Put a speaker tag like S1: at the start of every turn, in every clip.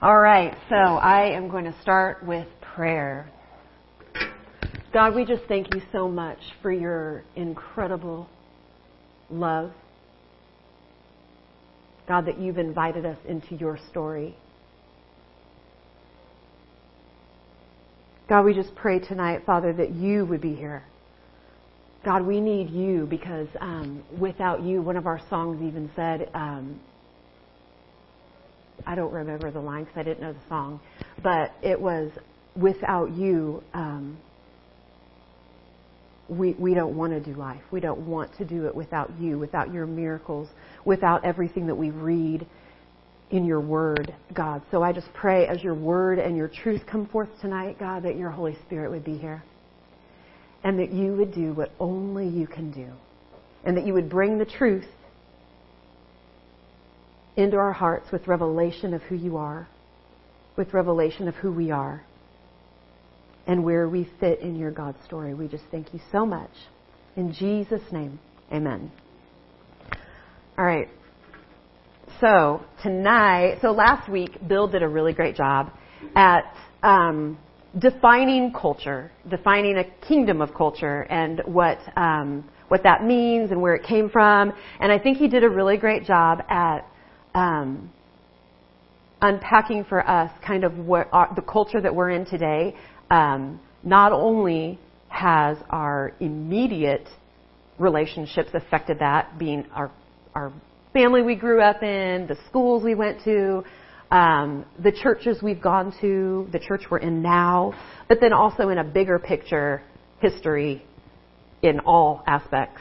S1: All right, so I am going to start with prayer. God, we just thank you so much for your incredible love. God, that you've invited us into your story. God, we just pray tonight, Father, that you would be here. God, we need you because um, without you, one of our songs even said, um, I don't remember the line because I didn't know the song, but it was, without you, um, we, we don't want to do life. We don't want to do it without you, without your miracles, without everything that we read in your word, God. So I just pray as your word and your truth come forth tonight, God, that your Holy Spirit would be here. And that you would do what only you can do. And that you would bring the truth into our hearts with revelation of who you are, with revelation of who we are, and where we fit in your God story. We just thank you so much. In Jesus' name, amen. All right. So tonight, so last week, Bill did a really great job at um, defining culture, defining a kingdom of culture, and what um, what that means and where it came from. And I think he did a really great job at um, unpacking for us kind of what our, the culture that we're in today. Um, not only has our immediate relationships affected that, being our our family we grew up in, the schools we went to, um, the churches we've gone to, the church we're in now, but then also in a bigger picture, history in all aspects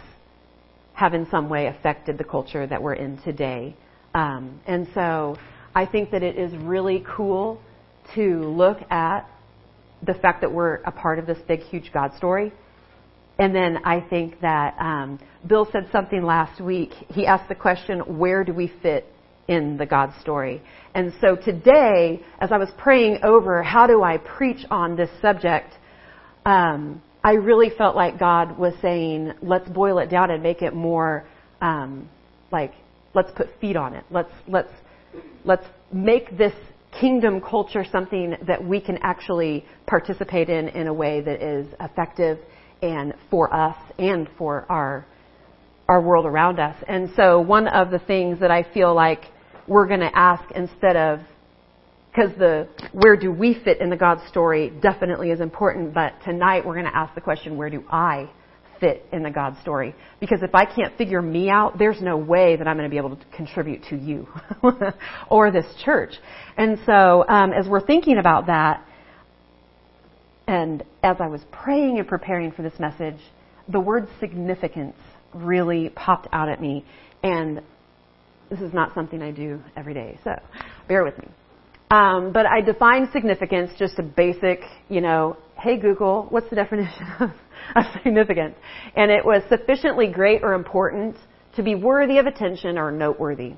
S1: have in some way affected the culture that we're in today. Um, and so I think that it is really cool to look at the fact that we're a part of this big, huge God story and then I think that um, Bill said something last week. He asked the question, where do we fit in the God story? And so today, as I was praying over how do I preach on this subject, um, I really felt like God was saying, let's boil it down and make it more um, like, let's put feet on it. Let's, let's, let's make this kingdom culture something that we can actually participate in in a way that is effective and for us and for our our world around us. And so one of the things that I feel like we're going to ask instead of because the where do we fit in the God story definitely is important, but tonight we're going to ask the question where do I fit in the God story? Because if I can't figure me out, there's no way that I'm going to be able to contribute to you or this church. And so um, as we're thinking about that, and as I was praying and preparing for this message, the word significance really popped out at me. And this is not something I do every day, so bear with me. Um, but I defined significance, just a basic, you know, hey Google, what's the definition of, of significance? And it was sufficiently great or important to be worthy of attention or noteworthy.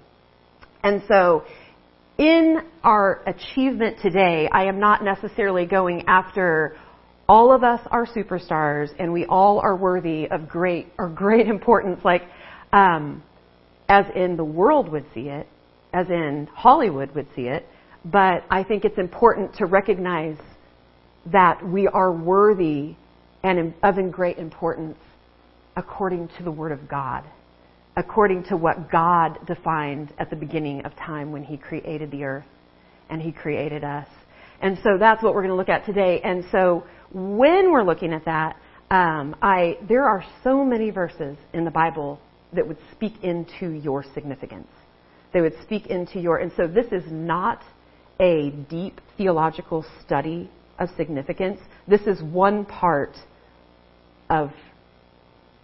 S1: And so in our achievement today, I am not necessarily going after all of us are superstars and we all are worthy of great or great importance, like um, as in the world would see it, as in Hollywood would see it. But I think it's important to recognize that we are worthy and of great importance according to the Word of God according to what God defined at the beginning of time when He created the earth and He created us. And so that's what we're going to look at today. And so when we're looking at that, um, I, there are so many verses in the Bible that would speak into your significance. They would speak into your, and so this is not a deep theological study of significance. This is one part of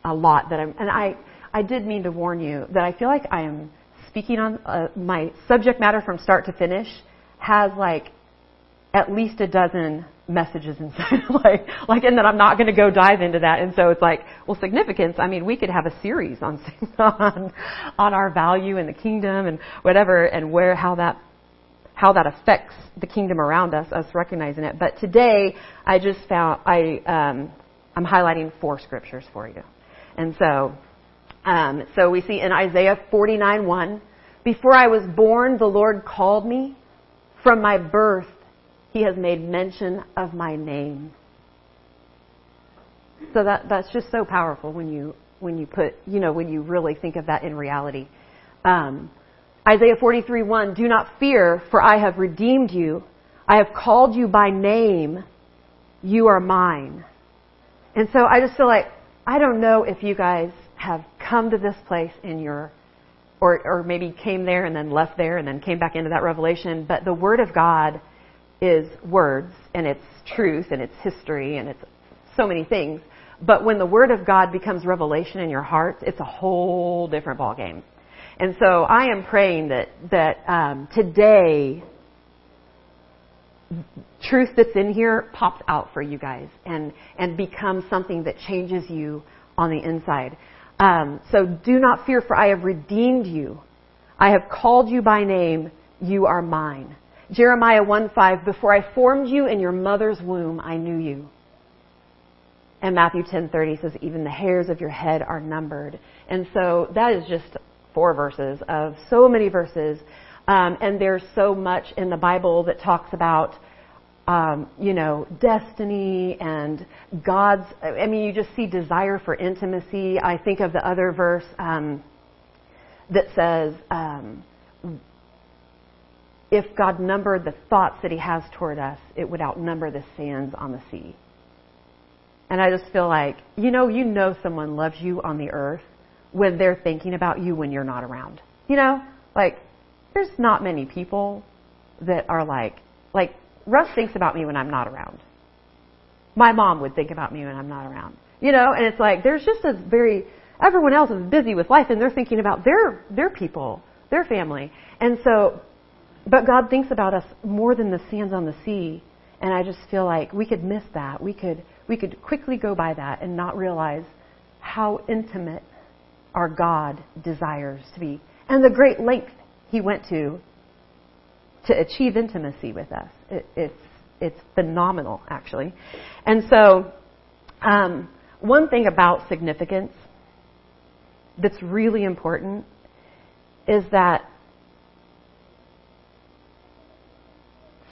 S1: a lot that I'm, and I, I did mean to warn you that I feel like I am speaking on uh, my subject matter from start to finish has like at least a dozen messages inside, like, like, and that I'm not going to go dive into that. And so it's like, well, significance. I mean, we could have a series on on on our value in the kingdom and whatever, and where how that how that affects the kingdom around us, us recognizing it. But today, I just found I um, I'm highlighting four scriptures for you, and so um, so we see in Isaiah 49:1, before I was born, the Lord called me. From my birth, he has made mention of my name. So that, that's just so powerful when you, when you put, you know, when you really think of that in reality. Um, Isaiah 43 1, do not fear, for I have redeemed you. I have called you by name. You are mine. And so I just feel like, I don't know if you guys have come to this place in your, or, or maybe came there and then left there and then came back into that revelation, but the Word of God is words and it's truth and it's history and it's so many things. But when the Word of God becomes revelation in your heart, it's a whole different ballgame. And so I am praying that that um, today truth that's in here pops out for you guys and and becomes something that changes you on the inside. Um, so do not fear, for I have redeemed you. I have called you by name. You are mine. Jeremiah 1:5. Before I formed you in your mother's womb, I knew you. And Matthew 10:30 says, even the hairs of your head are numbered. And so that is just four verses of so many verses. Um, and there's so much in the Bible that talks about, um, you know, destiny and God's. I mean, you just see desire for intimacy. I think of the other verse um, that says, um, if God numbered the thoughts that He has toward us, it would outnumber the sands on the sea. And I just feel like, you know, you know someone loves you on the earth when they're thinking about you when you're not around. You know, like there's not many people that are like, like Russ thinks about me when I'm not around. My mom would think about me when I'm not around. You know, and it's like there's just a very everyone else is busy with life and they're thinking about their their people, their family. And so but God thinks about us more than the sands on the sea. And I just feel like we could miss that. We could we could quickly go by that and not realize how intimate our God desires to be and the great length he went to to achieve intimacy with us. It, it's it's phenomenal, actually. And so, um, one thing about significance that's really important is that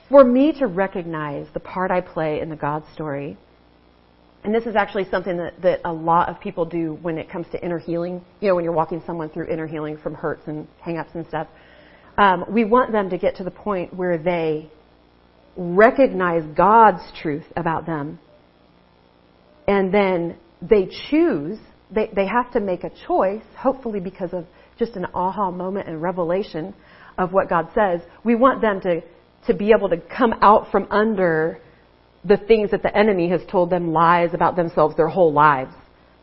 S1: for me to recognize the part I play in the God story and this is actually something that, that a lot of people do when it comes to inner healing. You know, when you're walking someone through inner healing from hurts and hangups and stuff. Um, we want them to get to the point where they recognize God's truth about them. And then they choose, they, they have to make a choice, hopefully because of just an aha moment and revelation of what God says. We want them to, to be able to come out from under the things that the enemy has told them lies about themselves their whole lives,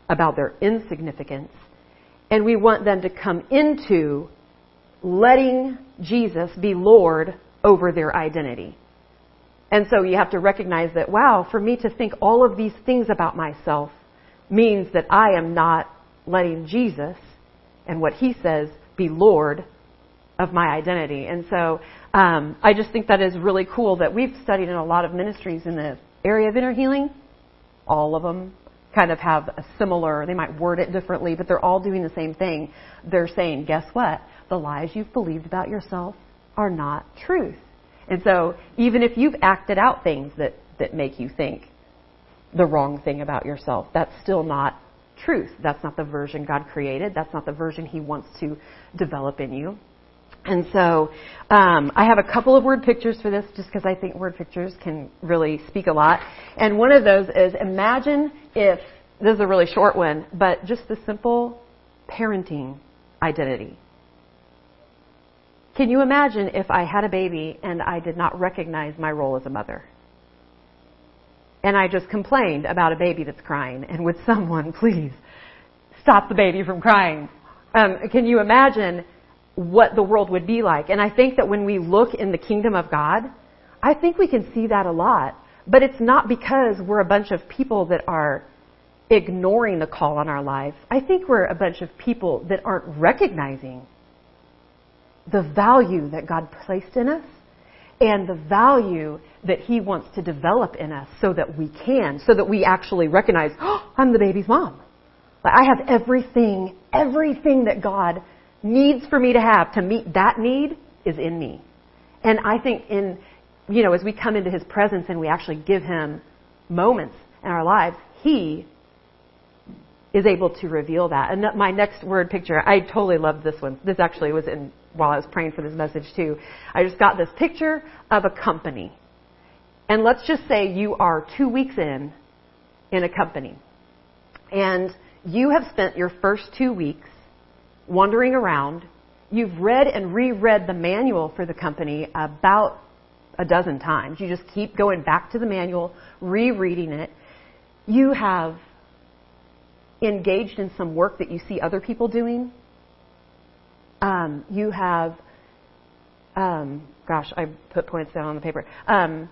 S1: about their insignificance. And we want them to come into letting Jesus be Lord over their identity. And so you have to recognize that, wow, for me to think all of these things about myself means that I am not letting Jesus and what he says be Lord of my identity. And so um, I just think that is really cool that we've studied in a lot of ministries in the area of inner healing. All of them kind of have a similar, they might word it differently, but they're all doing the same thing. They're saying, guess what? The lies you've believed about yourself are not truth. And so even if you've acted out things that, that make you think the wrong thing about yourself, that's still not truth. That's not the version God created. That's not the version He wants to develop in you. And so um, I have a couple of word pictures for this just because I think word pictures can really speak a lot. And one of those is imagine if, this is a really short one, but just the simple parenting identity. Can you imagine if I had a baby and I did not recognize my role as a mother? And I just complained about a baby that's crying, and would someone please stop the baby from crying? Um, can you imagine what the world would be like. And I think that when we look in the kingdom of God, I think we can see that a lot. But it's not because we're a bunch of people that are ignoring the call on our lives. I think we're a bunch of people that aren't recognizing the value that God placed in us and the value that He wants to develop in us so that we can, so that we actually recognize, oh, I'm the baby's mom. I have everything, everything that God needs for me to have to meet that need is in me. And I think in, you know, as we come into his presence and we actually give him moments in our lives, he is able to reveal that. And my next word picture, I totally loved this one. This actually was in while I was praying for this message too. I just got this picture of a company. And let's just say you are two weeks in in a company. And you have spent your first two weeks wandering around. You've read and reread the manual for the company about a dozen times. You just keep going back to the manual, rereading it. You have engaged in some work that you see other people doing. Um, you have, um, gosh, I put points down on the paper. Um,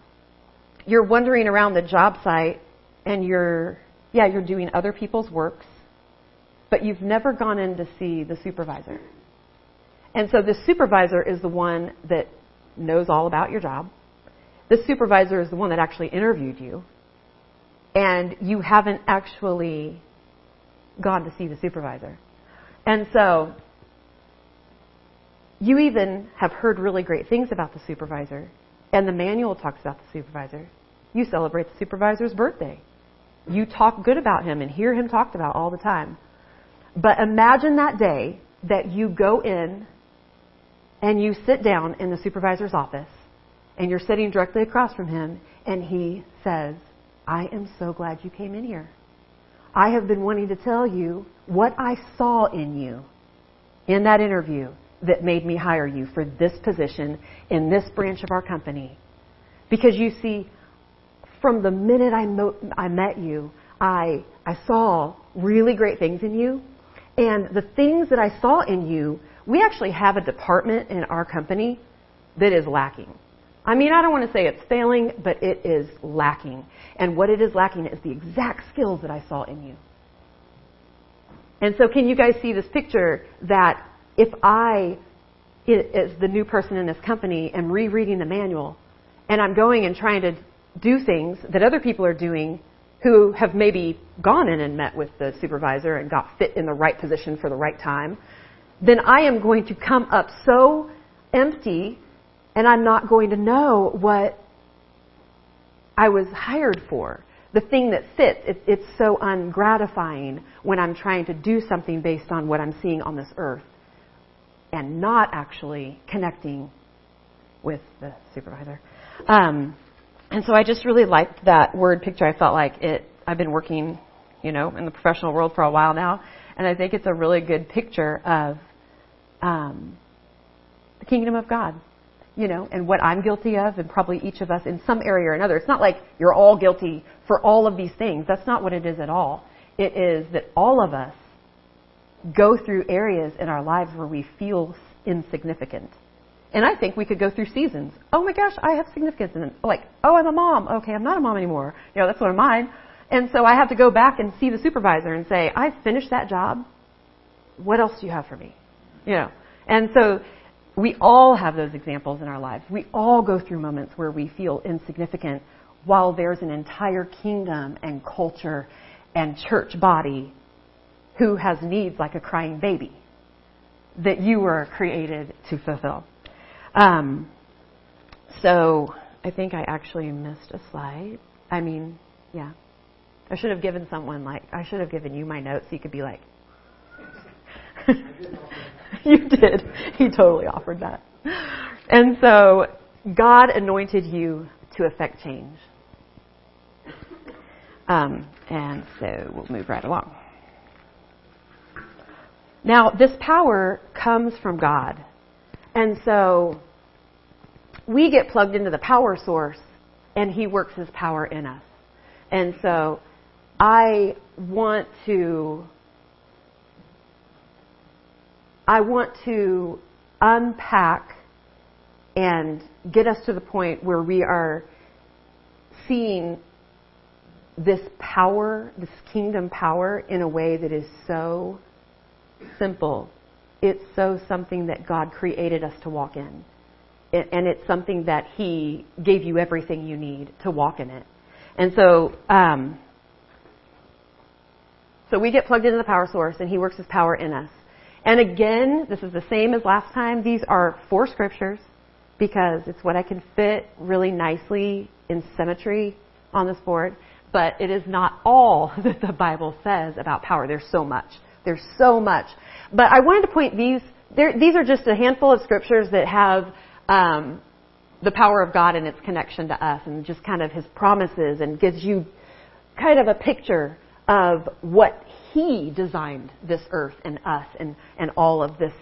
S1: you're wandering around the job site and you're, yeah, you're doing other people's works, but you've never gone in to see the supervisor. And so the supervisor is the one that knows all about your job. The supervisor is the one that actually interviewed you. And you haven't actually gone to see the supervisor. And so you even have heard really great things about the supervisor, and the manual talks about the supervisor. You celebrate the supervisor's birthday. You talk good about him and hear him talked about all the time. But imagine that day that you go in and you sit down in the supervisor's office and you're sitting directly across from him and he says, I am so glad you came in here. I have been wanting to tell you what I saw in you in that interview that made me hire you for this position in this branch of our company. Because you see, from the minute I, mo- I met you, I, I saw really great things in you. And the things that I saw in you, we actually have a department in our company that is lacking. I mean, I don't want to say it's failing, but it is lacking. And what it is lacking is the exact skills that I saw in you. And so, can you guys see this picture that if I, as the new person in this company, am rereading the manual and I'm going and trying to do things that other people are doing who have maybe gone in and met with the supervisor and got fit in the right position for the right time, then I am going to come up so empty and I'm not going to know what I was hired for. The thing that fits, it, it's so ungratifying when I'm trying to do something based on what I'm seeing on this earth and not actually connecting with the supervisor. Um, and so I just really liked that word picture. I felt like it, I've been working, you know, in the professional world for a while now, and I think it's a really good picture of um, the kingdom of God you know, and what I'm guilty of, and probably each of us in some area or another. It's not like you're all guilty for all of these things. That's not what it is at all. It is that all of us go through areas in our lives where we feel insignificant. And I think we could go through seasons. Oh my gosh, I have significance. And like, oh, I'm a mom. Okay, I'm not a mom anymore. You know, that's one of mine. And so I have to go back and see the supervisor and say, I finished that job. What else do you have for me? You know. And so we all have those examples in our lives. We all go through moments where we feel insignificant while there's an entire kingdom and culture and church body who has needs like a crying baby that you were created to fulfill. Um, so I think I actually missed a slide. I mean, yeah. I should have given someone like I should have given you my notes so you could be like you did. He totally offered that. And so God anointed you to effect change. Um, and so we'll move right along. Now, this power comes from God. And so we get plugged into the power source, and He works His power in us. And so I want to I want to unpack and get us to the point where we are seeing this power, this kingdom power, in a way that is so simple. It's so something that God created us to walk in. and it's something that He gave you everything you need to walk in it. And so, um, so we get plugged into the power source, and He works His power in us. And again, this is the same as last time. These are four scriptures because it's what I can fit really nicely in symmetry on this board, but it is not all that the Bible says about power. There's so much. There's so much. But I wanted to point these, these are just a handful of scriptures that have um, the power of God and its connection to us and just kind of his promises and gives you kind of a picture of what he designed this earth and us and, and all of this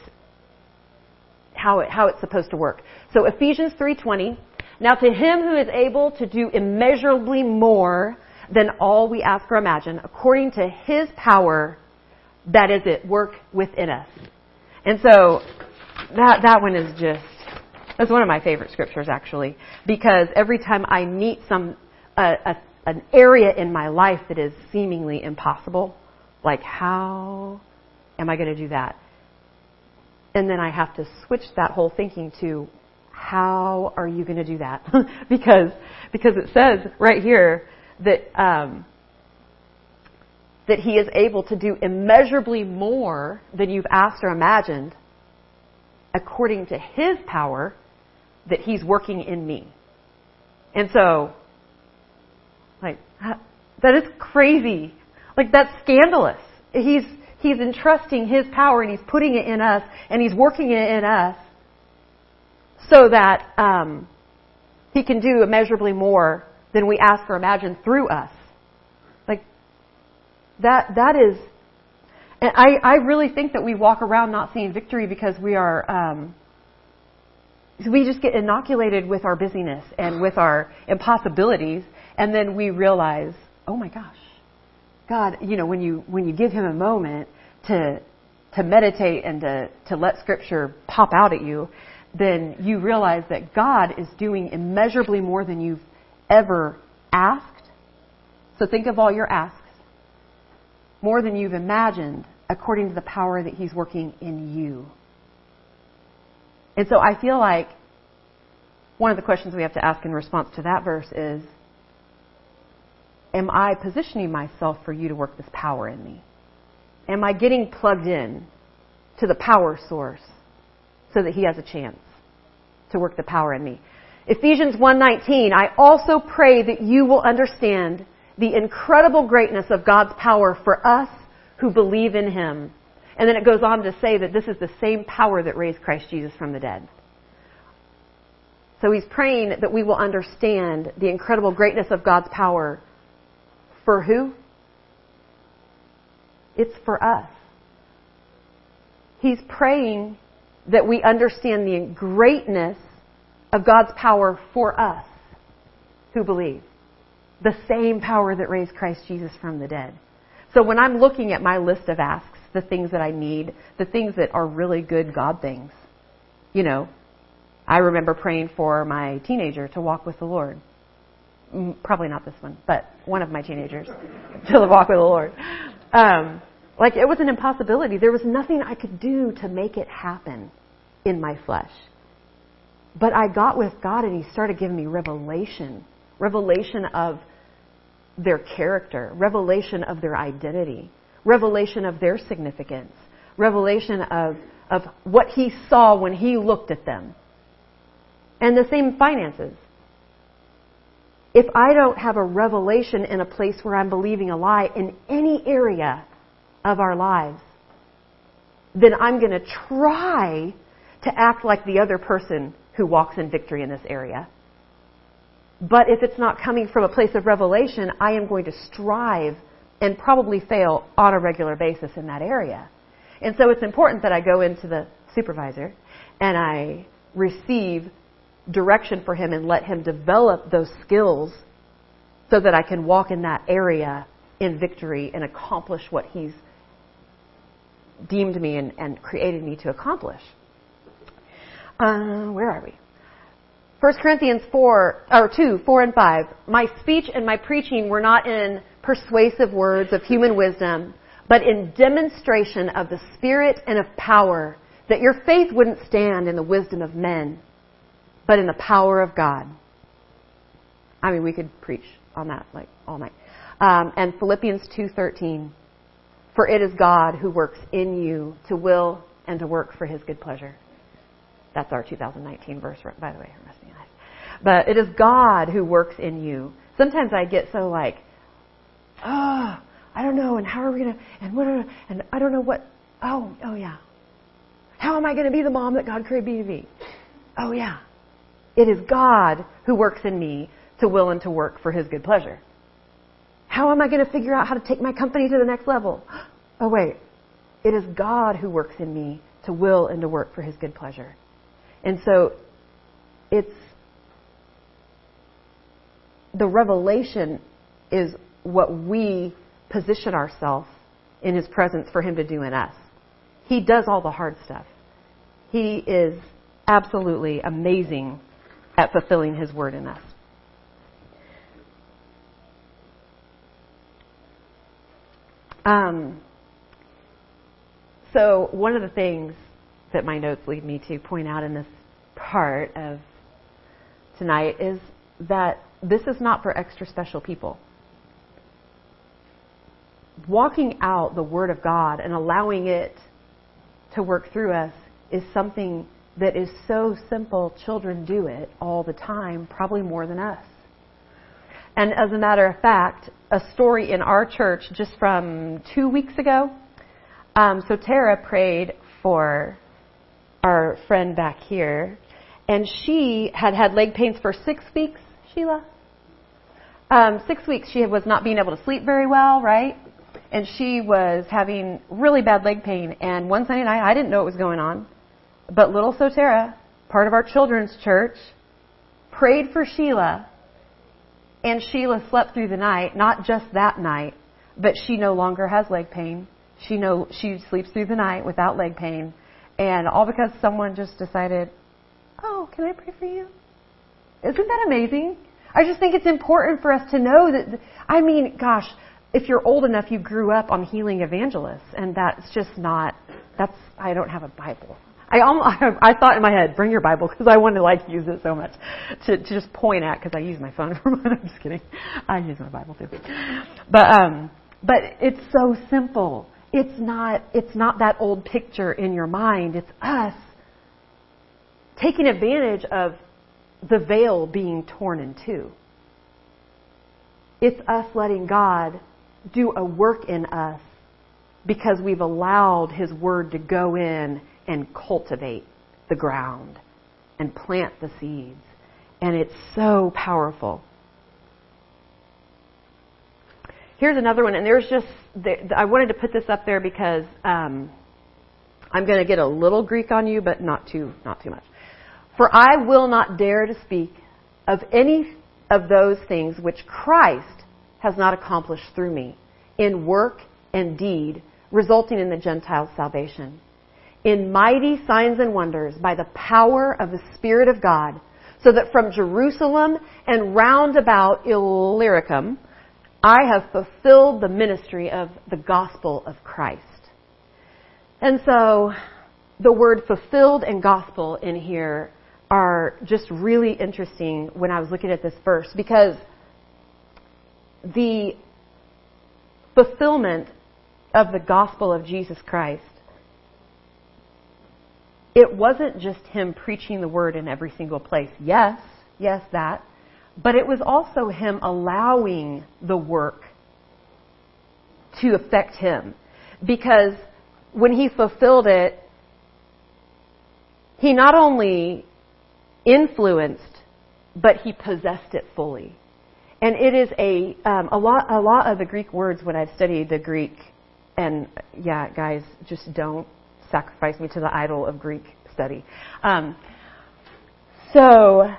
S1: how it, how it's supposed to work. So Ephesians 3:20, now to him who is able to do immeasurably more than all we ask or imagine, according to his power that is at work within us. And so that that one is just that's one of my favorite scriptures actually because every time I meet some a, a, an area in my life that is seemingly impossible, like how am I going to do that? And then I have to switch that whole thinking to how are you going to do that? because because it says right here that um, that He is able to do immeasurably more than you've asked or imagined, according to His power that He's working in me. And so, like that is crazy. Like that's scandalous. He's He's entrusting His power and He's putting it in us and He's working it in us so that um, He can do immeasurably more than we ask or imagine through us. That, that is, and I, I really think that we walk around not seeing victory because we are, um, we just get inoculated with our busyness and with our impossibilities, and then we realize, oh my gosh, God, you know, when you when you give Him a moment to to meditate and to to let Scripture pop out at you, then you realize that God is doing immeasurably more than you've ever asked. So think of all your asks, more than you've imagined, according to the power that He's working in you. And so I feel like one of the questions we have to ask in response to that verse is am I positioning myself for you to work this power in me? Am I getting plugged in to the power source so that he has a chance to work the power in me? Ephesians 1:19 I also pray that you will understand the incredible greatness of God's power for us who believe in him. And then it goes on to say that this is the same power that raised Christ Jesus from the dead. So he's praying that we will understand the incredible greatness of God's power for who? It's for us. He's praying that we understand the greatness of God's power for us who believe. The same power that raised Christ Jesus from the dead. So when I'm looking at my list of asks, the things that I need, the things that are really good God things, you know, I remember praying for my teenager to walk with the Lord probably not this one, but one of my teenagers to walk with the Lord. Um, like it was an impossibility. There was nothing I could do to make it happen in my flesh. But I got with God and He started giving me revelation, revelation of their character, revelation of their identity, revelation of their significance, revelation of, of what He saw when He looked at them. And the same finances if I don't have a revelation in a place where I'm believing a lie in any area of our lives, then I'm going to try to act like the other person who walks in victory in this area. But if it's not coming from a place of revelation, I am going to strive and probably fail on a regular basis in that area. And so it's important that I go into the supervisor and I receive direction for him and let him develop those skills so that I can walk in that area in victory and accomplish what he's deemed me and, and created me to accomplish. Uh, where are we? 1 Corinthians 4, or 2, 4 and 5. My speech and my preaching were not in persuasive words of human wisdom, but in demonstration of the Spirit and of power, that your faith wouldn't stand in the wisdom of men, but in the power of God. I mean, we could preach on that like all night. Um, and Philippians 2:13, for it is God who works in you to will and to work for His good pleasure. That's our 2019 verse, by the way. But it is God who works in you. Sometimes I get so like, oh, I don't know, and how are we gonna, and what, are, and I don't know what. Oh, oh yeah. How am I going to be the mom that God created me to be? Oh yeah. It is God who works in me to will and to work for His good pleasure. How am I going to figure out how to take my company to the next level? Oh wait. It is God who works in me to will and to work for His good pleasure. And so it's the revelation is what we position ourselves in His presence for Him to do in us. He does all the hard stuff. He is absolutely amazing at fulfilling His word in us. Um, so, one of the things that my notes lead me to point out in this part of tonight is that this is not for extra special people. Walking out the Word of God and allowing it to work through us is something that is so simple. Children do it all the time, probably more than us. And as a matter of fact, a story in our church just from two weeks ago. Um, so Tara prayed for our friend back here, and she had had leg pains for six weeks. Sheila, um, six weeks she was not being able to sleep very well, right? And she was having really bad leg pain. And one Sunday night, I didn't know what was going on, but little Sotera, part of our children's church, prayed for Sheila and Sheila slept through the night, not just that night, but she no longer has leg pain. She no she sleeps through the night without leg pain, and all because someone just decided, "Oh, can I pray for you?" Isn't that amazing? I just think it's important for us to know that. I mean, gosh, if you're old enough, you grew up on healing evangelists, and that's just not. That's I don't have a Bible. I almost, I thought in my head, bring your Bible because I want to like use it so much to, to just point at because I use my phone for mine. I'm just kidding. I use my Bible too. But um, but it's so simple. It's not it's not that old picture in your mind. It's us taking advantage of the veil being torn in two. It's us letting God do a work in us because we've allowed His Word to go in and cultivate the ground and plant the seeds. And it's so powerful. Here's another one, and there's just, I wanted to put this up there because um, I'm going to get a little Greek on you, but not too, not too much. For I will not dare to speak of any of those things which Christ has not accomplished through me in work and deed, resulting in the Gentiles' salvation in mighty signs and wonders by the power of the Spirit of God, so that from Jerusalem and round about Illyricum, I have fulfilled the ministry of the gospel of Christ. And so, the word fulfilled and gospel in here are just really interesting when I was looking at this verse because the fulfillment of the gospel of Jesus Christ it wasn't just him preaching the word in every single place. Yes, yes, that. But it was also him allowing the work to affect him. Because when he fulfilled it, he not only influenced, but he possessed it fully. And it is a um, a lot a lot of the Greek words when I've studied the Greek, and yeah, guys, just don't sacrifice me to the idol of Greek study. Um, so,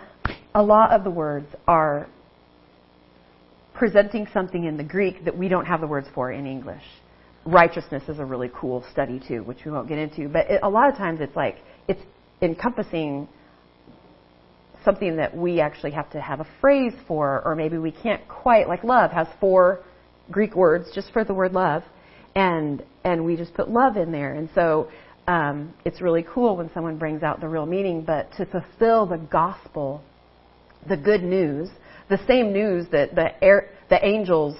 S1: a lot of the words are presenting something in the Greek that we don't have the words for in English. Righteousness is a really cool study too, which we won't get into. But it, a lot of times it's like it's encompassing something that we actually have to have a phrase for, or maybe we can't quite. Like love has four Greek words just for the word love, and and we just put love in there. And so um, it's really cool when someone brings out the real meaning, but to fulfill the gospel, the good news, the same news that the, air, the angels,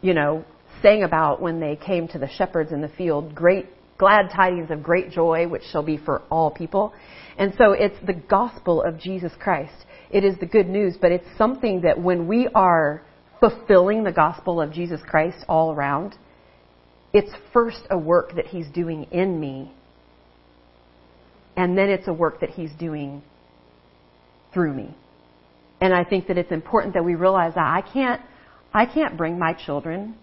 S1: you know, sang about when they came to the shepherds in the field, great glad tidings of great joy, which shall be for all people. And so it's the gospel of Jesus Christ. It is the good news, but it's something that when we are fulfilling the gospel of Jesus Christ all around, it's first a work that He's doing in me, and then it's a work that He's doing through me. And I think that it's important that we realize that I can't, I can't bring my children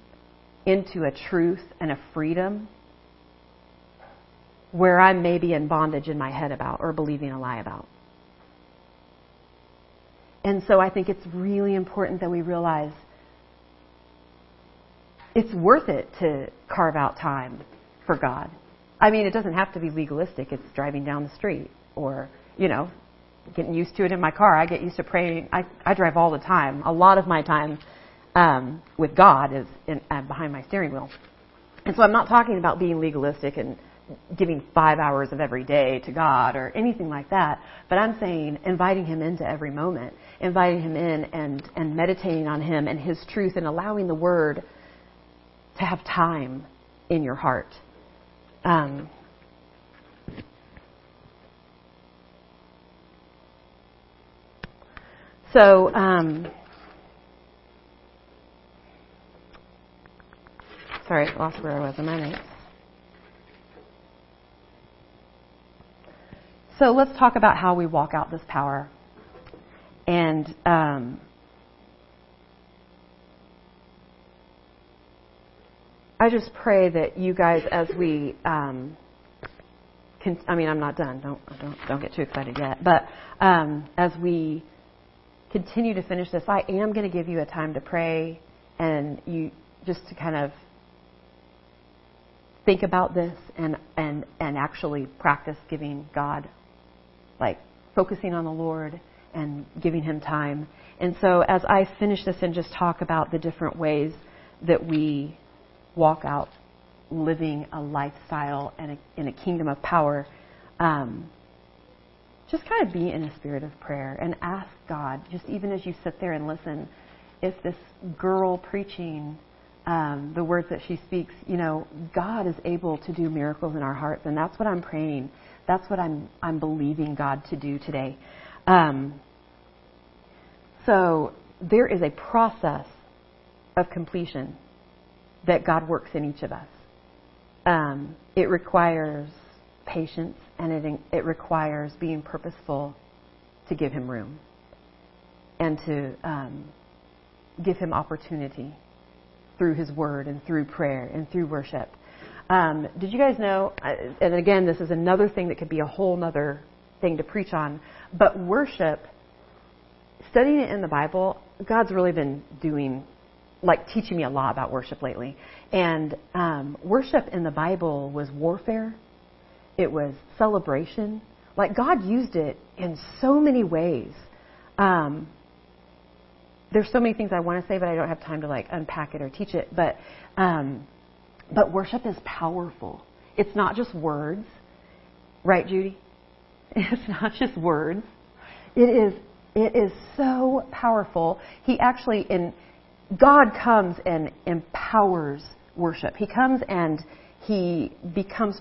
S1: into a truth and a freedom where I may be in bondage in my head about or believing a lie about. And so I think it's really important that we realize it's worth it to carve out time for God. I mean, it doesn't have to be legalistic. It's driving down the street or, you know, getting used to it in my car. I get used to praying. I, I drive all the time. A lot of my time um, with God is in, uh, behind my steering wheel. And so I'm not talking about being legalistic and giving five hours of every day to God or anything like that. But I'm saying inviting Him into every moment, inviting Him in and, and meditating on Him and His truth and allowing the Word to have time in your heart. Um, so, um, sorry, I lost where I was in my notes. So let's talk about how we walk out this power. And um, I just pray that you guys, as we, um, can, I mean, I'm not done. Don't don't don't get too excited yet. But um, as we continue to finish this, I am going to give you a time to pray and you just to kind of think about this and and and actually practice giving God, like focusing on the Lord and giving Him time. And so, as I finish this and just talk about the different ways that we walk out living a lifestyle and a, in a kingdom of power, um, just kind of be in a spirit of prayer and ask God, just even as you sit there and listen, if this girl preaching um, the words that she speaks, you know, God is able to do miracles in our hearts, and that's what I'm praying. That's what I'm I'm believing God to do today. Um, so there is a process of completion that God works in each of us. Um, it requires patience and it, it requires being purposeful to give Him room and to um, give Him opportunity through His Word and through prayer and through worship. Um, did you guys know? Uh, and again, this is another thing that could be a whole other thing to preach on. But worship, studying it in the Bible, God's really been doing like teaching me a lot about worship lately. And um, worship in the Bible was warfare. It was celebration. Like God used it in so many ways. Um, there's so many things I want to say, but I don't have time to like unpack it or teach it. But um, but worship is powerful. It's not just words, right, Judy? It's not just words. It is it is so powerful. He actually in God comes and empowers worship. He comes and he becomes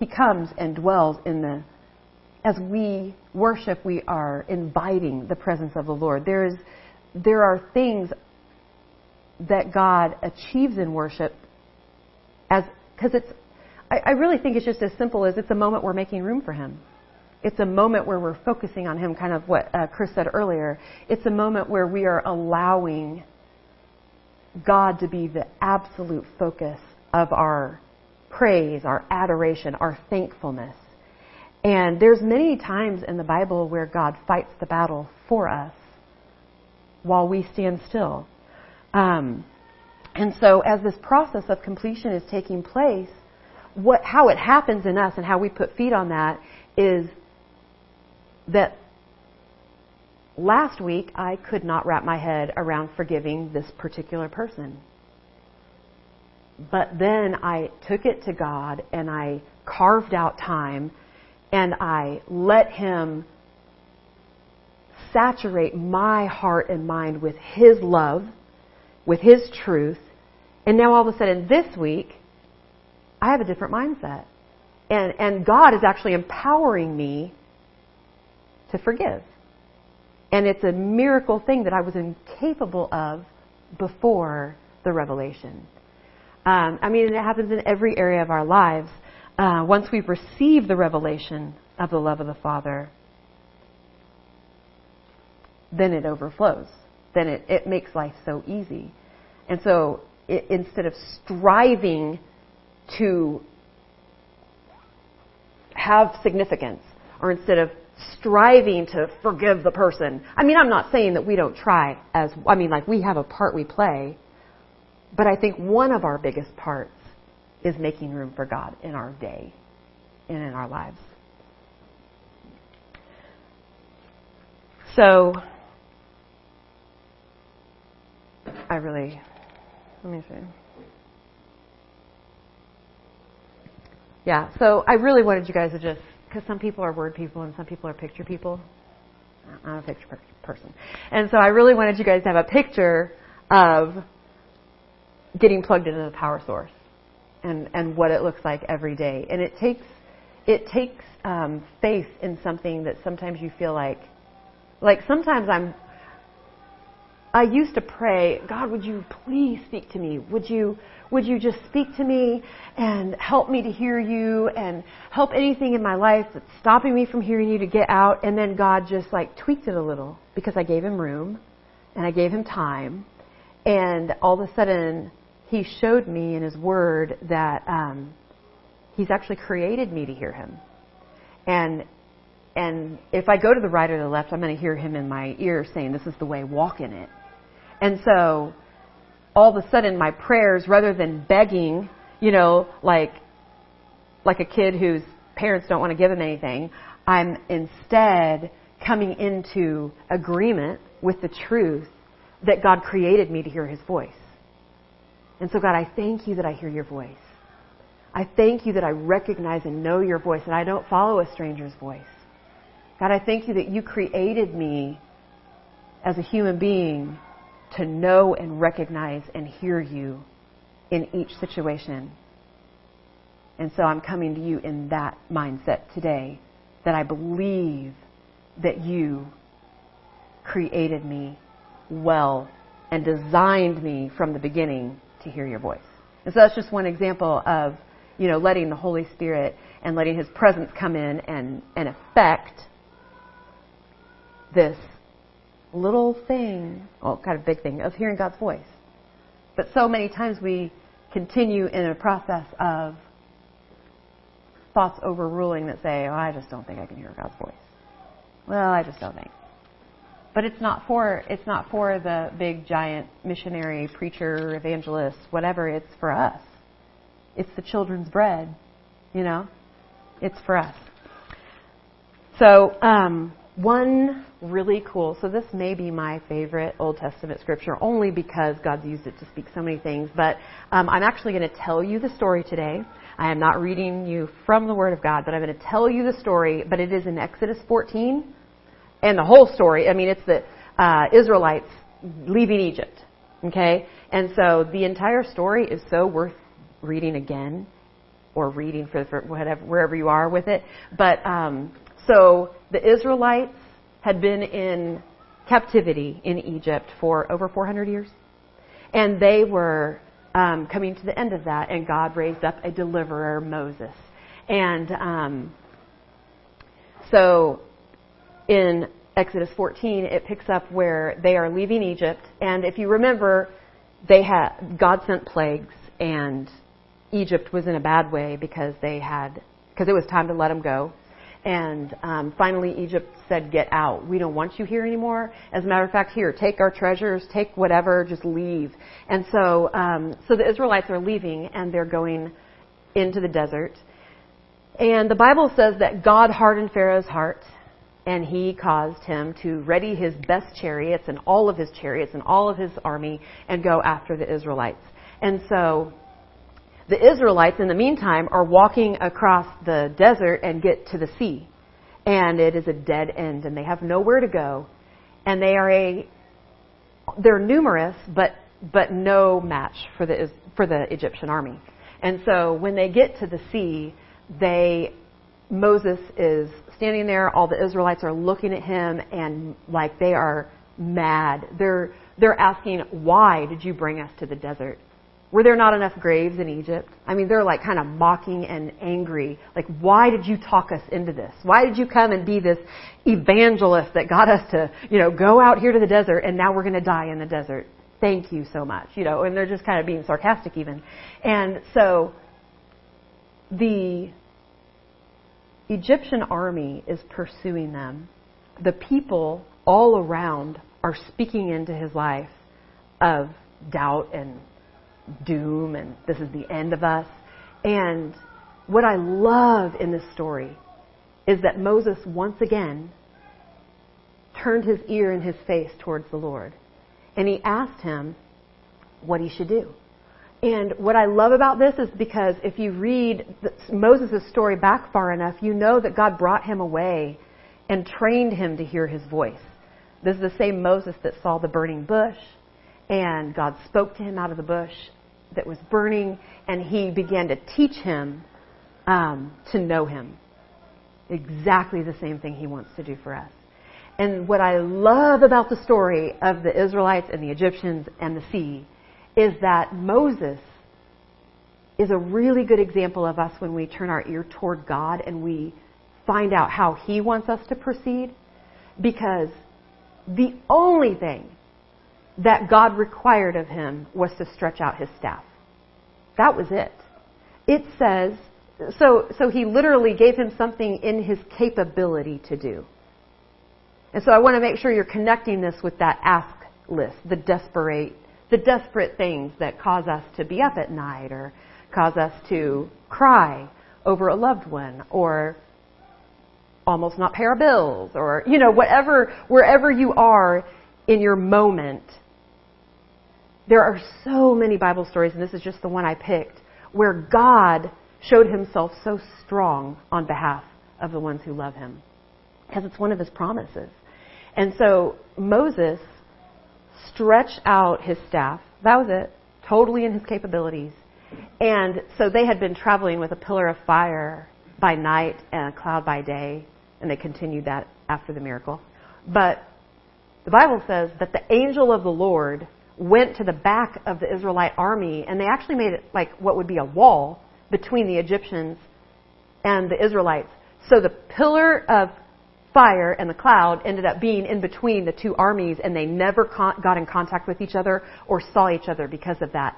S1: he comes and dwells in the as we worship we are inviting the presence of the Lord. There is there are things that God achieves in worship as because it's I, I really think it's just as simple as it's a moment we're making room for him. It's a moment where we're focusing on him, kind of what uh, Chris said earlier. It's a moment where we are allowing God to be the absolute focus of our praise, our adoration, our thankfulness. And there's many times in the Bible where God fights the battle for us while we stand still. Um, and so as this process of completion is taking place, what, how it happens in us and how we put feet on that is that last week I could not wrap my head around forgiving this particular person. But then I took it to God and I carved out time and I let Him saturate my heart and mind with His love, with His truth. And now all of a sudden this week, I have a different mindset. and, and God is actually empowering me to forgive. And it's a miracle thing that I was incapable of before the revelation. Um, I mean, it happens in every area of our lives. Uh, once we've received the revelation of the love of the Father, then it overflows. Then it, it makes life so easy. And so it, instead of striving to have significance, or instead of striving to forgive the person, I mean, I'm not saying that we don't try as, I mean, like we have a part we play, but I think one of our biggest parts is making room for God in our day and in our lives. So, I really, let me see. Yeah, so I really wanted you guys to just, because some people are word people and some people are picture people. I'm a picture person. And so I really wanted you guys to have a picture of getting plugged into the power source and, and what it looks like every day. And it takes, it takes um, faith in something that sometimes you feel like, like sometimes I'm, I used to pray, God, would you please speak to me? Would you, would you just speak to me and help me to hear you and help anything in my life that's stopping me from hearing you to get out? And then God just like tweaked it a little because I gave him room and I gave him time. And all of a sudden, he showed me in his word that um, he's actually created me to hear him. And and if I go to the right or the left, I'm going to hear him in my ear saying, "This is the way, walk in it." And so, all of a sudden, my prayers, rather than begging, you know, like like a kid whose parents don't want to give him anything, I'm instead coming into agreement with the truth that God created me to hear His voice. And so, God, I thank you that I hear your voice. I thank you that I recognize and know your voice and I don't follow a stranger's voice. God, I thank you that you created me as a human being to know and recognize and hear you in each situation. And so I'm coming to you in that mindset today that I believe that you created me well and designed me from the beginning to hear your voice. And so that's just one example of, you know, letting the Holy Spirit and letting His presence come in and, and affect this little thing, well, kind of big thing, of hearing God's voice. But so many times we continue in a process of thoughts overruling that say, oh, I just don't think I can hear God's voice. Well, I just don't think. But it's not for it's not for the big giant missionary preacher, evangelist, whatever. It's for us. It's the children's bread, you know. It's for us. So um, one really cool. So this may be my favorite Old Testament scripture, only because God's used it to speak so many things. But um, I'm actually going to tell you the story today. I am not reading you from the Word of God, but I'm going to tell you the story. But it is in Exodus 14 and the whole story. I mean, it's the uh, Israelites leaving Egypt. Okay, and so the entire story is so worth reading again, or reading for, for whatever wherever you are with it. But um, so the Israelites had been in captivity in Egypt for over 400 years, and they were um, coming to the end of that, and God raised up a deliverer, Moses, and um, so in Exodus 14, it picks up where they are leaving Egypt. And if you remember, they had, God sent plagues and Egypt was in a bad way because they had, because it was time to let them go. And um, finally, Egypt said, "Get out. We don't want you here anymore. As a matter of fact, here, take our treasures, take whatever, just leave." And so, um, so the Israelites are leaving, and they're going into the desert. And the Bible says that God hardened Pharaoh's heart, and he caused him to ready his best chariots and all of his chariots and all of his army and go after the Israelites. And so the Israelites, in the meantime, are walking across the desert and get to the sea. And it is a dead end, and they have nowhere to go. And they are a, they're numerous, but, but no match for the, for the Egyptian army. And so when they get to the sea, they Moses is standing there, all the Israelites are looking at him and like they are mad. They're they're asking, "Why did you bring us to the desert? Were there not enough graves in Egypt?" I mean, they're like kind of mocking and angry. Like, "Why did you talk us into this? Why did you come and be this evangelist that got us to, you know, go out here to the desert and now we're going to die in the desert?" Thank you so much. You know, and they're just kind of being sarcastic even. And so the Egyptian army is pursuing them. The people all around are speaking into his life of doubt and doom and this is the end of us. And what I love in this story is that Moses once again turned his ear and his face towards the Lord. And he asked him what he should do. And what I love about this is because if you read Moses' story back far enough, you know that God brought him away and trained him to hear his voice. This is the same Moses that saw the burning bush, and God spoke to him out of the bush that was burning, and he began to teach him um, to know him. Exactly the same thing he wants to do for us. And what I love about the story of the Israelites and the Egyptians and the sea is that Moses is a really good example of us when we turn our ear toward God and we find out how He wants us to proceed. Because the only thing that God required of him was to stretch out his staff. That was it. It says, so, so he literally gave him something in his capability to do. And so I want to make sure you're connecting this with that ask list, the desperate the desperate things that cause us to be up at night or cause us to cry over a loved one or almost not pay our bills or, you know, whatever, wherever you are in your moment. There are so many Bible stories, and this is just the one I picked, where God showed himself so strong on behalf of the ones who love him. Because it's one of his promises. And so Moses stretch out his staff. That was it. Totally in his capabilities. And so they had been traveling with a pillar of fire by night and a cloud by day, and they continued that after the miracle. But the Bible says that the angel of the Lord went to the back of the Israelite army, and they actually made it like what would be a wall between the Egyptians and the Israelites. So the pillar of fire and the cloud ended up being in between the two armies and they never con- got in contact with each other or saw each other because of that.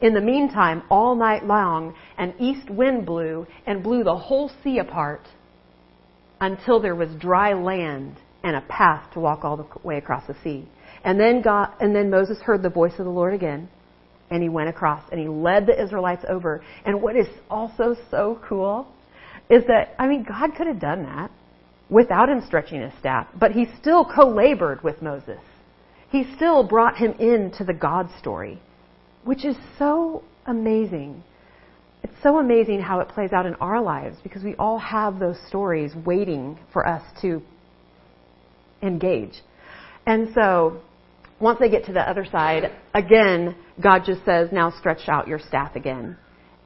S1: In the meantime, all night long, an east wind blew and blew the whole sea apart until there was dry land and a path to walk all the way across the sea. And then God, and then Moses heard the voice of the Lord again, and he went across and he led the Israelites over. And what is also so cool is that, I mean, God could have done that without him stretching his staff, but he still co labored with Moses. He still brought him into the God story, which is so amazing. It's so amazing how it plays out in our lives because we all have those stories waiting for us to engage. And so, once they get to the other side, again, God just says, now stretch out your staff again.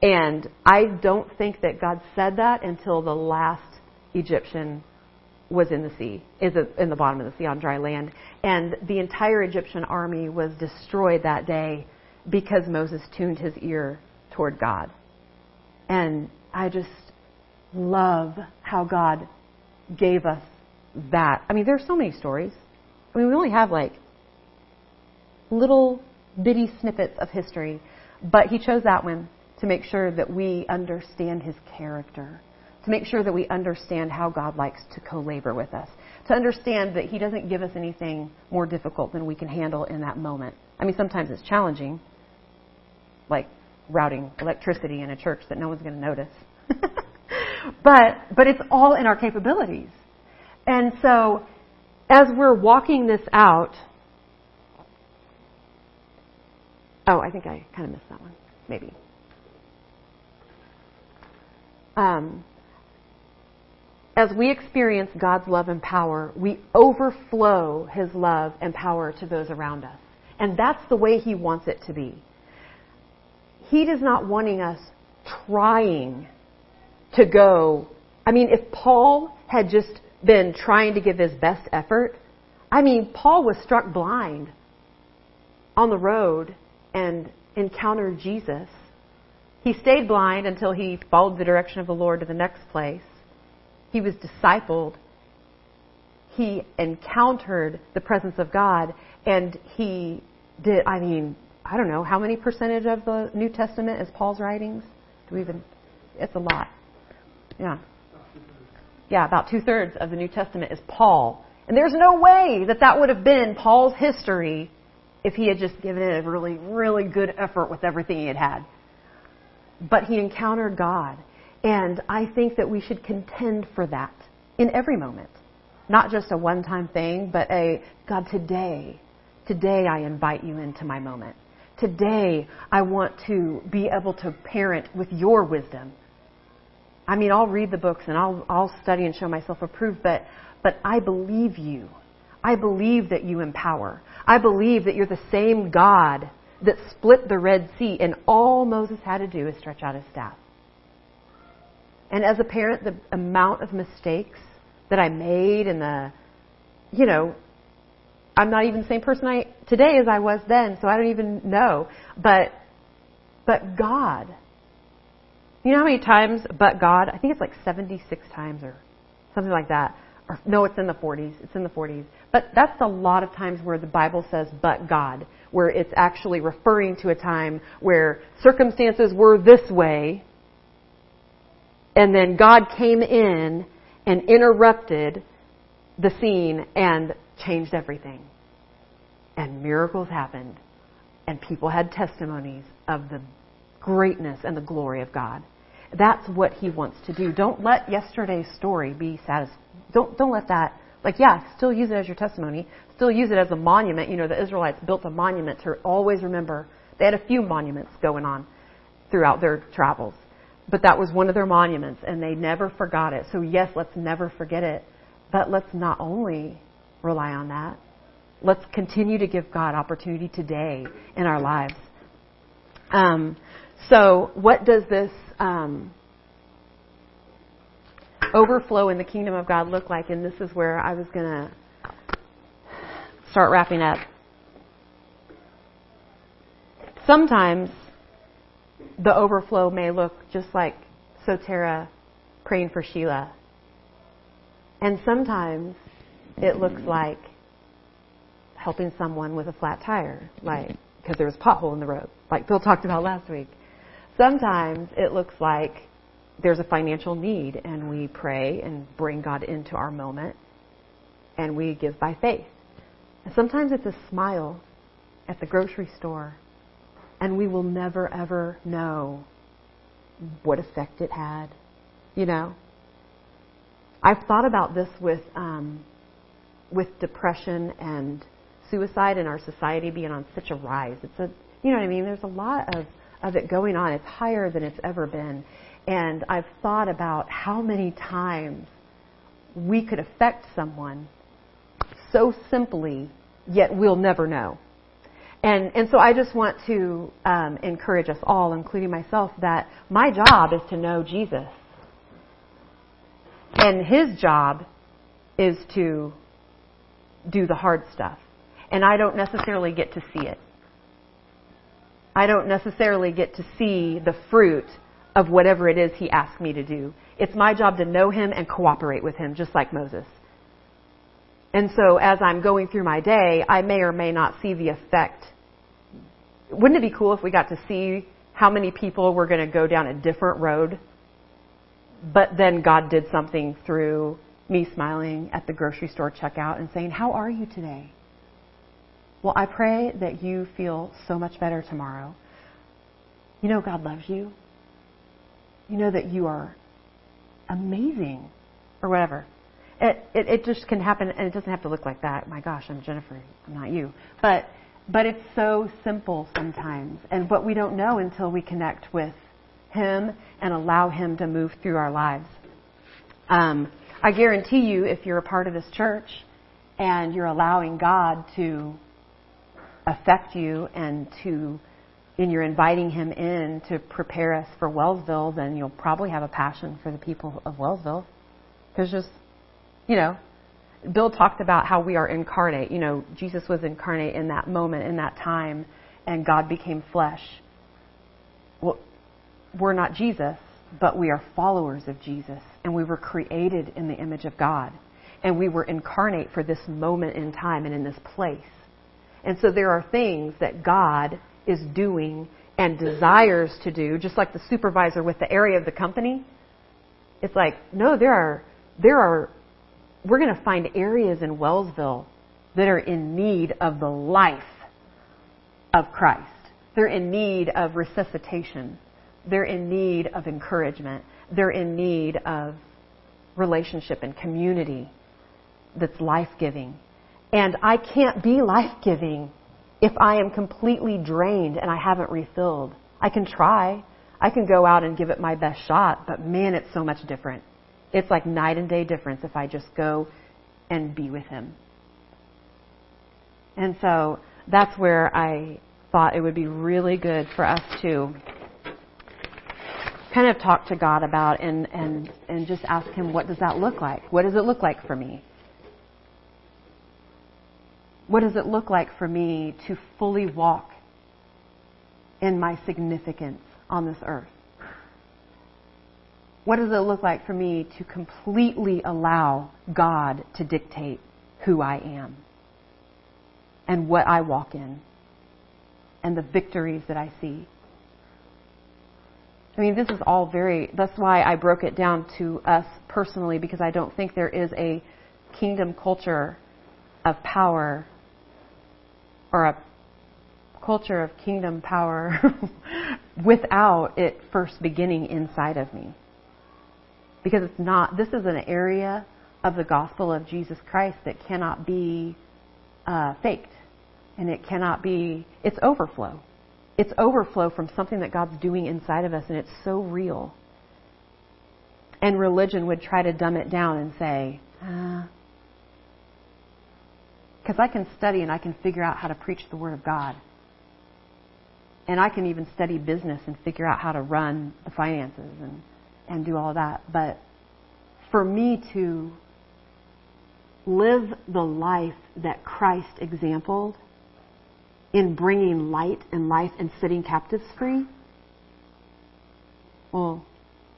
S1: And I don't think that God said that until the last Egyptian was in the sea, is in the bottom of the sea on dry land. And the entire Egyptian army was destroyed that day because Moses tuned his ear toward God. And I just love how God gave us that. I mean, there's so many stories. I mean, we only have like little bitty snippets of history, but he chose that one to make sure that we understand his character to make sure that we understand how God likes to co labor with us, to understand that He doesn't give us anything more difficult than we can handle in that moment. I mean, sometimes it's challenging, like routing electricity in a church that no one's going to notice. but, but it's all in our capabilities. And so, as we're walking this out, oh, I think I kind of missed that one, maybe. Um, as we experience God's love and power, we overflow His love and power to those around us. And that's the way He wants it to be. He is not wanting us trying to go. I mean, if Paul had just been trying to give his best effort, I mean, Paul was struck blind on the road and encountered Jesus. He stayed blind until he followed the direction of the Lord to the next place. He was discipled. He encountered the presence of God and he did, I mean, I don't know, how many percentage of the New Testament is Paul's writings? Do we even, it's a lot. Yeah. Yeah, about two thirds of the New Testament is Paul. And there's no way that that would have been Paul's history if he had just given it a really, really good effort with everything he had had. But he encountered God. And I think that we should contend for that in every moment. Not just a one time thing, but a God, today, today I invite you into my moment. Today I want to be able to parent with your wisdom. I mean, I'll read the books and I'll, I'll study and show myself approved, but, but I believe you. I believe that you empower. I believe that you're the same God that split the Red Sea, and all Moses had to do is stretch out his staff. And as a parent, the amount of mistakes that I made and the, you know, I'm not even the same person I today as I was then, so I don't even know. But, but God, you know how many times, but God, I think it's like 76 times or something like that. Or, no, it's in the 40s. It's in the 40s. But that's a lot of times where the Bible says, but God, where it's actually referring to a time where circumstances were this way, and then God came in and interrupted the scene and changed everything. And miracles happened, and people had testimonies of the greatness and the glory of God. That's what He wants to do. Don't let yesterday's story be satisfied. Don't don't let that like yeah, still use it as your testimony. Still use it as a monument. You know, the Israelites built a monument to always remember. They had a few monuments going on throughout their travels but that was one of their monuments, and they never forgot it. So, yes, let's never forget it, but let's not only rely on that, let's continue to give God opportunity today in our lives. Um, so, what does this um, overflow in the kingdom of God look like? And this is where I was going to start wrapping up. Sometimes the overflow may look just like Sotera praying for Sheila. And sometimes it looks like helping someone with a flat tire, like because there was a pothole in the road, like Bill talked about last week. Sometimes it looks like there's a financial need and we pray and bring God into our moment and we give by faith. And sometimes it's a smile at the grocery store and we will never ever know what effect it had. You know, I've thought about this with um, with depression and suicide in our society being on such a rise. It's a you know what I mean. There's a lot of of it going on. It's higher than it's ever been, and I've thought about how many times we could affect someone so simply, yet we'll never know. And, and so I just want to um, encourage us all, including myself, that my job is to know Jesus. And his job is to do the hard stuff. And I don't necessarily get to see it. I don't necessarily get to see the fruit of whatever it is he asks me to do. It's my job to know him and cooperate with him, just like Moses. And so as I'm going through my day, I may or may not see the effect. Wouldn't it be cool if we got to see how many people were going to go down a different road, but then God did something through me smiling at the grocery store checkout and saying, How are you today? Well, I pray that you feel so much better tomorrow. You know, God loves you. You know that you are amazing, or whatever. It, it, it just can happen, and it doesn't have to look like that. My gosh, I'm Jennifer, I'm not you. But, but it's so simple sometimes, and but we don't know until we connect with Him and allow Him to move through our lives. Um, I guarantee you, if you're a part of this church and you're allowing God to affect you and to and you're inviting him in to prepare us for Wellsville, then you'll probably have a passion for the people of Wellsville. Because just, you know, Bill talked about how we are incarnate. You know, Jesus was incarnate in that moment, in that time, and God became flesh. Well, we're not Jesus, but we are followers of Jesus, and we were created in the image of God. And we were incarnate for this moment in time and in this place. And so there are things that God is doing and desires to do, just like the supervisor with the area of the company. It's like, no, there are, there are, we're going to find areas in Wellsville that are in need of the life of Christ. They're in need of resuscitation. They're in need of encouragement. They're in need of relationship and community that's life giving. And I can't be life giving if I am completely drained and I haven't refilled. I can try. I can go out and give it my best shot, but man, it's so much different. It's like night and day difference if I just go and be with Him. And so that's where I thought it would be really good for us to kind of talk to God about and, and, and just ask Him, what does that look like? What does it look like for me? What does it look like for me to fully walk in my significance on this earth? What does it look like for me to completely allow God to dictate who I am and what I walk in and the victories that I see? I mean, this is all very, that's why I broke it down to us personally because I don't think there is a kingdom culture of power or a culture of kingdom power without it first beginning inside of me. Because it's not, this is an area of the gospel of Jesus Christ that cannot be uh, faked. And it cannot be, it's overflow. It's overflow from something that God's doing inside of us, and it's so real. And religion would try to dumb it down and say, ah, because I can study and I can figure out how to preach the Word of God. And I can even study business and figure out how to run the finances and, and do all that. But for me to live the life that Christ exampled in bringing light and life and setting captives free, well,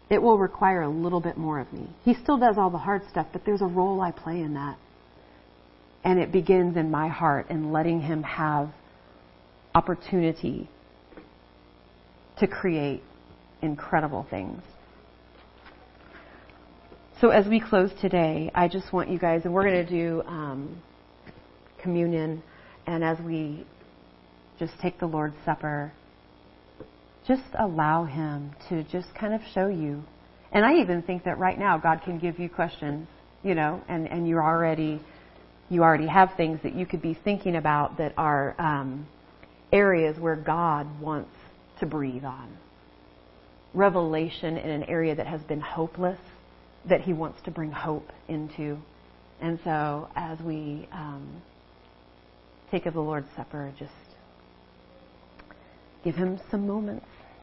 S1: it will require a little bit more of me. He still does all the hard stuff, but there's a role I play in that. And it begins in my heart and letting Him have opportunity to create incredible things. So as we close today, I just want you guys, and we're going to do um, communion, and as we just take the Lord's Supper, just allow Him to just kind of show you. And I even think that right now God can give you questions, you know, and, and you're already you already have things that you could be thinking about that are um, areas where God wants to breathe on. Revelation in an area that has been hopeless, that He wants to bring hope into. And so, as we um, take of the Lord's Supper, just give Him some moments